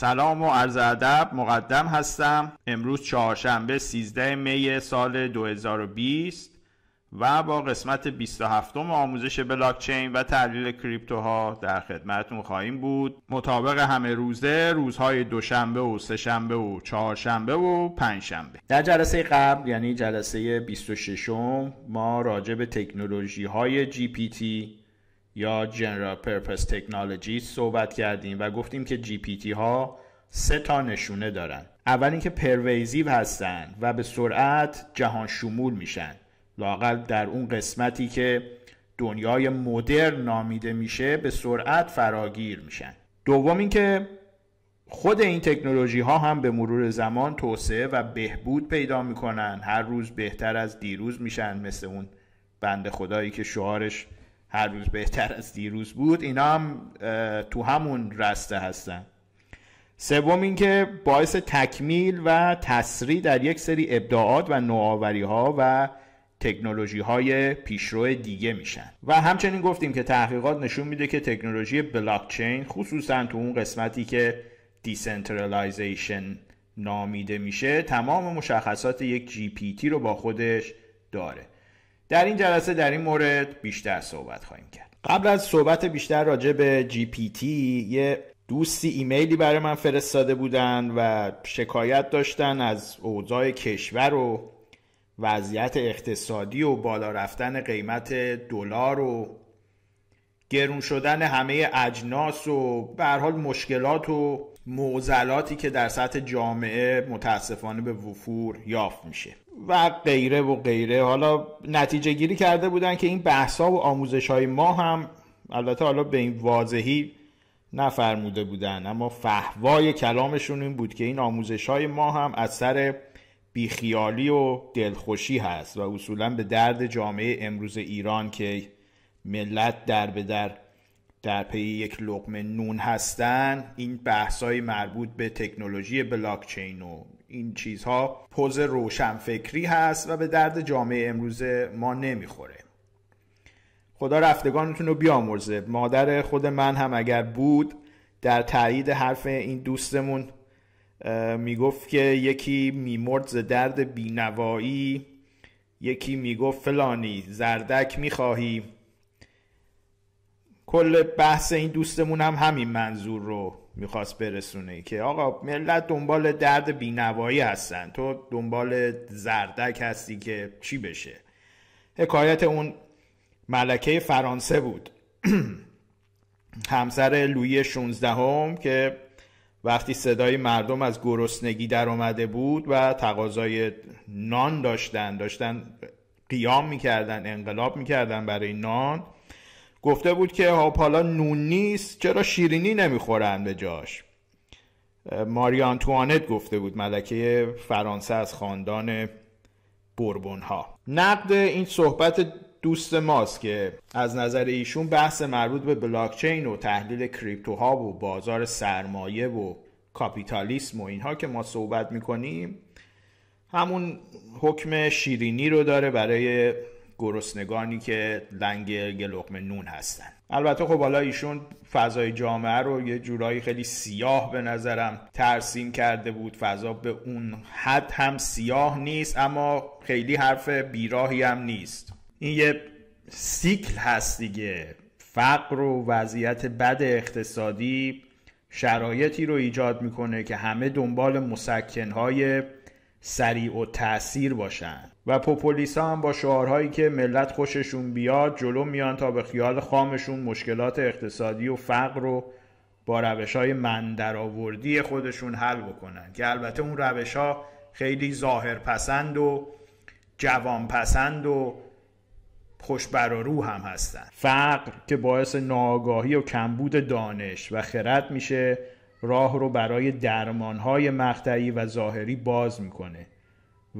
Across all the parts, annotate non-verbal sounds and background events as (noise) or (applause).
سلام و عرض ادب مقدم هستم. امروز چهارشنبه 13 می سال 2020 و با قسمت 27 آموزش بلاکچین و تحلیل کریپتوها در خدمتتون خواهیم بود. مطابق همه روزه روزهای دوشنبه و سهشنبه و چهارشنبه و پنجشنبه. در جلسه قبل یعنی جلسه 26 ما راجع به تکنولوژی های جی پی تی یا General Purpose Technology صحبت کردیم و گفتیم که جی پی تی ها سه تا نشونه دارن. اول اینکه پرویزیو هستن و به سرعت جهان شمول میشن. لاقل در اون قسمتی که دنیای مدرن نامیده میشه به سرعت فراگیر میشن. دوم اینکه خود این تکنولوژی ها هم به مرور زمان توسعه و بهبود پیدا می‌کنن. هر روز بهتر از دیروز میشن مثل اون بنده خدایی که شعارش هر روز بهتر از دیروز بود اینا هم تو همون رسته هستن. سوم اینکه باعث تکمیل و تسریع در یک سری ابداعات و نوآوری ها و تکنولوژی های پیشرو دیگه میشن. و همچنین گفتیم که تحقیقات نشون میده که تکنولوژی بلاکچین خصوصا تو اون قسمتی که decentralization نامیده میشه تمام مشخصات یک GPT رو با خودش داره. در این جلسه در این مورد بیشتر صحبت خواهیم کرد. قبل از صحبت بیشتر راجع به جی پی تی یه دوستی ایمیلی برای من فرستاده بودن و شکایت داشتن از اوضاع کشور و وضعیت اقتصادی و بالا رفتن قیمت دلار و گرون شدن همه اجناس و به حال مشکلات و معضلاتی که در سطح جامعه متاسفانه به وفور یافت میشه. و غیره و غیره. حالا نتیجه گیری کرده بودن که این بحث ها و آموزش های ما هم البته حالا به این واضحی نفرموده بودن اما فهوای کلامشون این بود که این آموزش های ما هم از سر بیخیالی و دلخوشی هست و اصولا به درد جامعه امروز ایران که ملت در به در در پی یک لقمه نون هستن این بحثای مربوط به تکنولوژی بلاکچین و این چیزها پوز روشنفکری هست و به درد جامعه امروز ما نمی‌خوره. خدا رفتگانتون رو بیامرزه. مادر خود من هم اگر بود در تایید حرف این دوستمون می‌گفت که یکی میمرد ز درد بینوایی یکی می‌گفت فلانی زردک می‌خواهی. کل بحث این دوستمون هم همین منظور رو می‌خواست برسونه که آقا ملت دنبال درد بینوایی هستن. تو دنبال زردک هستی که چی بشه؟ حکایت اون ملکه فرانسه بود. (clears throat) همسر لویی 16 هم که وقتی صدای مردم از گرسنگی در آمده بود و تقاضای نان داشتن داشتن قیام می‌کردن انقلاب می‌کردن برای نان. گفته بود که حالا نون نیست چرا شیرینی نمی‌خورن به جاش؟ ماری آنتوانت گفته بود ملکه فرانسه از خاندان بربون ها نقد این صحبت دوست ماست که از نظر ایشون بحث مربوط به بلاکچین و تحلیل کریپتوها و بازار سرمایه و کاپیتالیسم و اینها که ما صحبت می‌کنیم همون حکم شیرینی رو داره برای گرسنگانی که لنگ لقم نون هستن. البته خب حالا ایشون فضای جامعه رو یه جورایی خیلی سیاه به نظرم ترسیم کرده بود. فضا به اون حد هم سیاه نیست اما خیلی حرف بیراهی هم نیست. این یه سیکل هست دیگه. فقر و وضعیت بد اقتصادی شرایطی رو ایجاد می‌کنه که همه دنبال مسکنهای سریع و تاثیر باشن. و پوپولیس هم با شعارهایی که ملت خوششون بیاد جلو میان تا به خیال خامشون مشکلات اقتصادی و فقر رو با روش های مندرآوردی خودشون حل بکنن. که البته اون روش ها خیلی ظاهر پسند و جوان پسند و خوشبر و رو هم هستن. فقر که باعث ناآگاهی و کمبود دانش و خرد میشه راه رو برای درمانهای مقطعی و ظاهری باز می‌کنه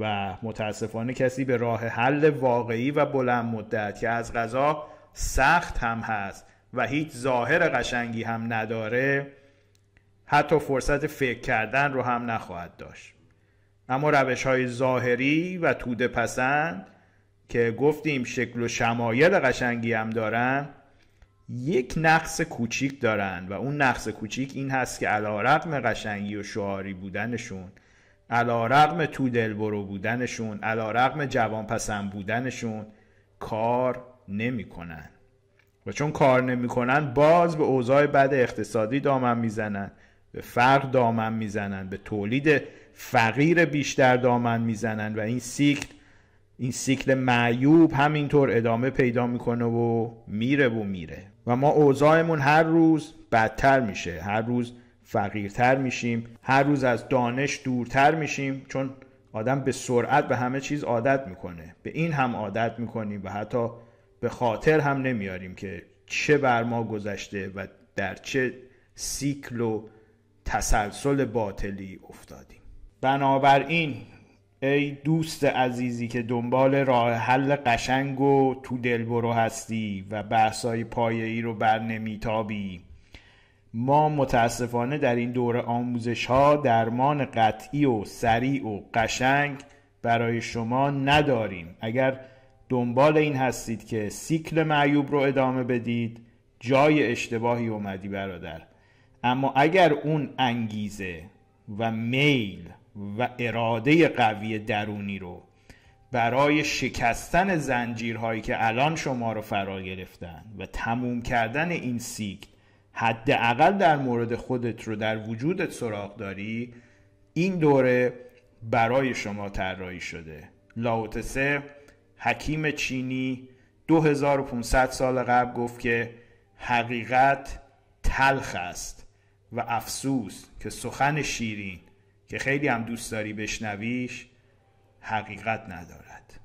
و متاسفانه کسی به راه حل واقعی و بلند مدت که از غذا سخت هم هست و هیچ ظاهر قشنگی هم نداره حتی فرصت فکر کردن رو هم نخواهد داشت. اما روش های ظاهری و توده پسند که گفتیم شکل و شمایل قشنگی هم دارن یک نقص کوچیک دارن و اون نقص کوچیک این هست که علا رقم قشنگی و شعاری بودنشون علا رقم تو دلبرو بودنشون علا رقم جوان پسند بودنشون کار نمی‌کنن. و چون کار نمی‌کنن باز به اوضاع بد اقتصادی دامن می‌زنن به فقر دامن می‌زنن به تولید فقیر بیشتر دامن می‌زنن و این سیکل این سیکل معیوب همینطور ادامه پیدا می‌کنه و میره و میره. و ما اوضاعمون هر روز بدتر میشه هر روز فقیرتر میشیم هر روز از دانش دورتر میشیم چون آدم به سرعت به همه چیز عادت می‌کنه. به این هم عادت می‌کنیم و حتی به خاطر هم نمیاریم که چه بر ما گذشته و در چه سیکل و تسلسل باطلی افتادیم. بنابراین ای دوست عزیزی که دنبال راه حل قشنگ و تو دلبرو هستی و بحثای ای رو بر نمیتابی. ما متاسفانه در این دور آموزش ها درمان قطعی و سریع و قشنگ برای شما نداریم. اگر دنبال این هستید که سیکل معیوب رو ادامه بدید جای اشتباهی اومدی برادر. اما اگر اون انگیزه و میل و اراده قوی درونی رو برای شکستن زنجیرهایی که الان شما رو فرا گرفتن و تموم کردن این سیکل حداقل در مورد خودت رو در وجودت سراغ داری این دوره برای شما طراحی شده. لاوتسه حکیم چینی 2500 سال قبل گفت که حقیقت تلخ است و افسوس که سخن شیرین که خیلی هم دوست داری بشنویش حقیقت ندارد.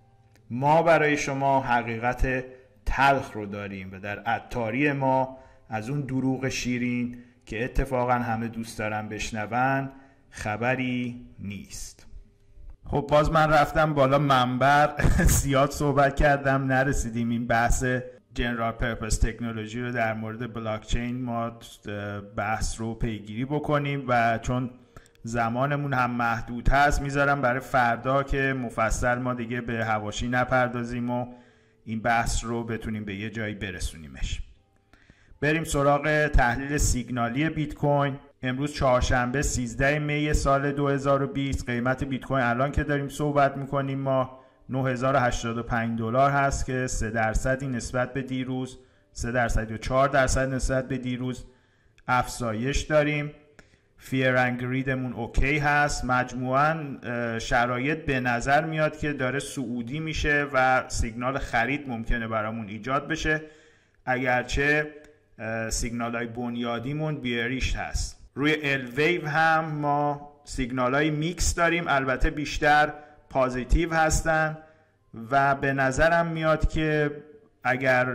ما برای شما حقیقت تلخ رو داریم و در عطاری ما از اون دروغ شیرین که اتفاقا همه دوست دارن بشنون خبری نیست. خب باز من رفتم بالا منبر (laughs) زیاد صحبت کردم نرسیدیم این بحث جنرال پرپس تکنولوژی رو در مورد بلاکچین ما بحث رو پیگیری بکنیم و چون زمانمون هم محدود هست. می‌ذارم برای فردا که مفصل ما دیگه به هواشی نپردازیم و این بحث رو بتونیم به یه جایی برسونیمش. بریم سراغ تحلیل سیگنالی بیت کوین. امروز چهارشنبه 13 می سال 2020 قیمت بیت کوین الان که داریم صحبت می‌کنیم ما 9085 دلار هست که 3 درصدی نسبت به دیروز 3 درصد یا 4 درصد نسبت به دیروز افزایش داریم. فیرنگریدمون اوکی هست. مجموعا شرایط به نظر میاد که داره سعودی میشه و سیگنال خرید ممکنه برامون ایجاد بشه. اگرچه سیگنال های بنیادیمون bearish هست. روی الویو هم ما سیگنال های میکس داریم. البته بیشتر positive هستن و به نظرم میاد که اگر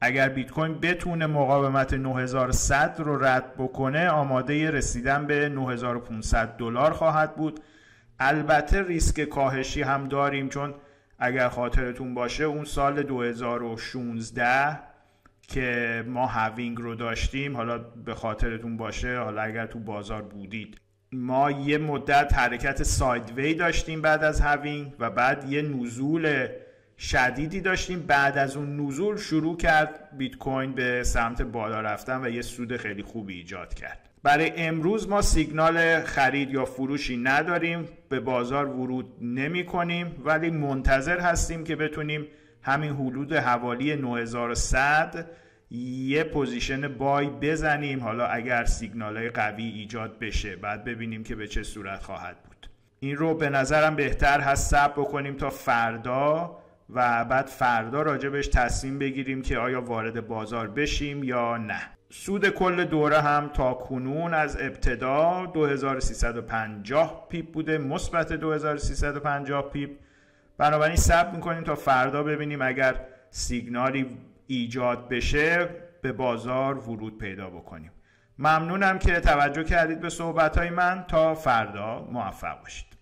اگر بیت کوین بتونه مقاومت 9100 رو رد بکنه آماده رسیدن به 9500 دلار خواهد بود. البته ریسک کاهشی هم داریم چون اگر خاطرتون باشه اون سال 2016 که ما halving رو داشتیم حالا به خاطرتون باشه حالا اگر تو بازار بودید. ما یه مدت حرکت sideway داشتیم بعد از halving و بعد یه نزول شدیدی داشتیم. بعد از اون نزول شروع کرد بیت کوین به سمت بالا رفتن و یه سود خیلی خوبی ایجاد کرد. برای امروز ما سیگنال خرید یا فروشی نداریم. به بازار ورود نمی کنیم ولی منتظر هستیم که بتونیم همین حدود حوالی 9100 یه position buy بزنیم. حالا اگر سیگنال های قوی ایجاد بشه بعد ببینیم که به چه صورت خواهد بود. این رو به نظرم بهتر هست صبر بکنیم تا فردا و بعد فردا راجبش تصمیم بگیریم که آیا وارد بازار بشیم یا نه. سود کل دوره هم تا کنون از ابتدا 2350 pip بوده مثبت 2350 pip. بنابراین ثبت می‌کنیم تا فردا ببینیم اگر سیگنالی ایجاد بشه به بازار ورود پیدا بکنیم. ممنونم که توجه کردید به صحبت های من. تا فردا موفق باشید.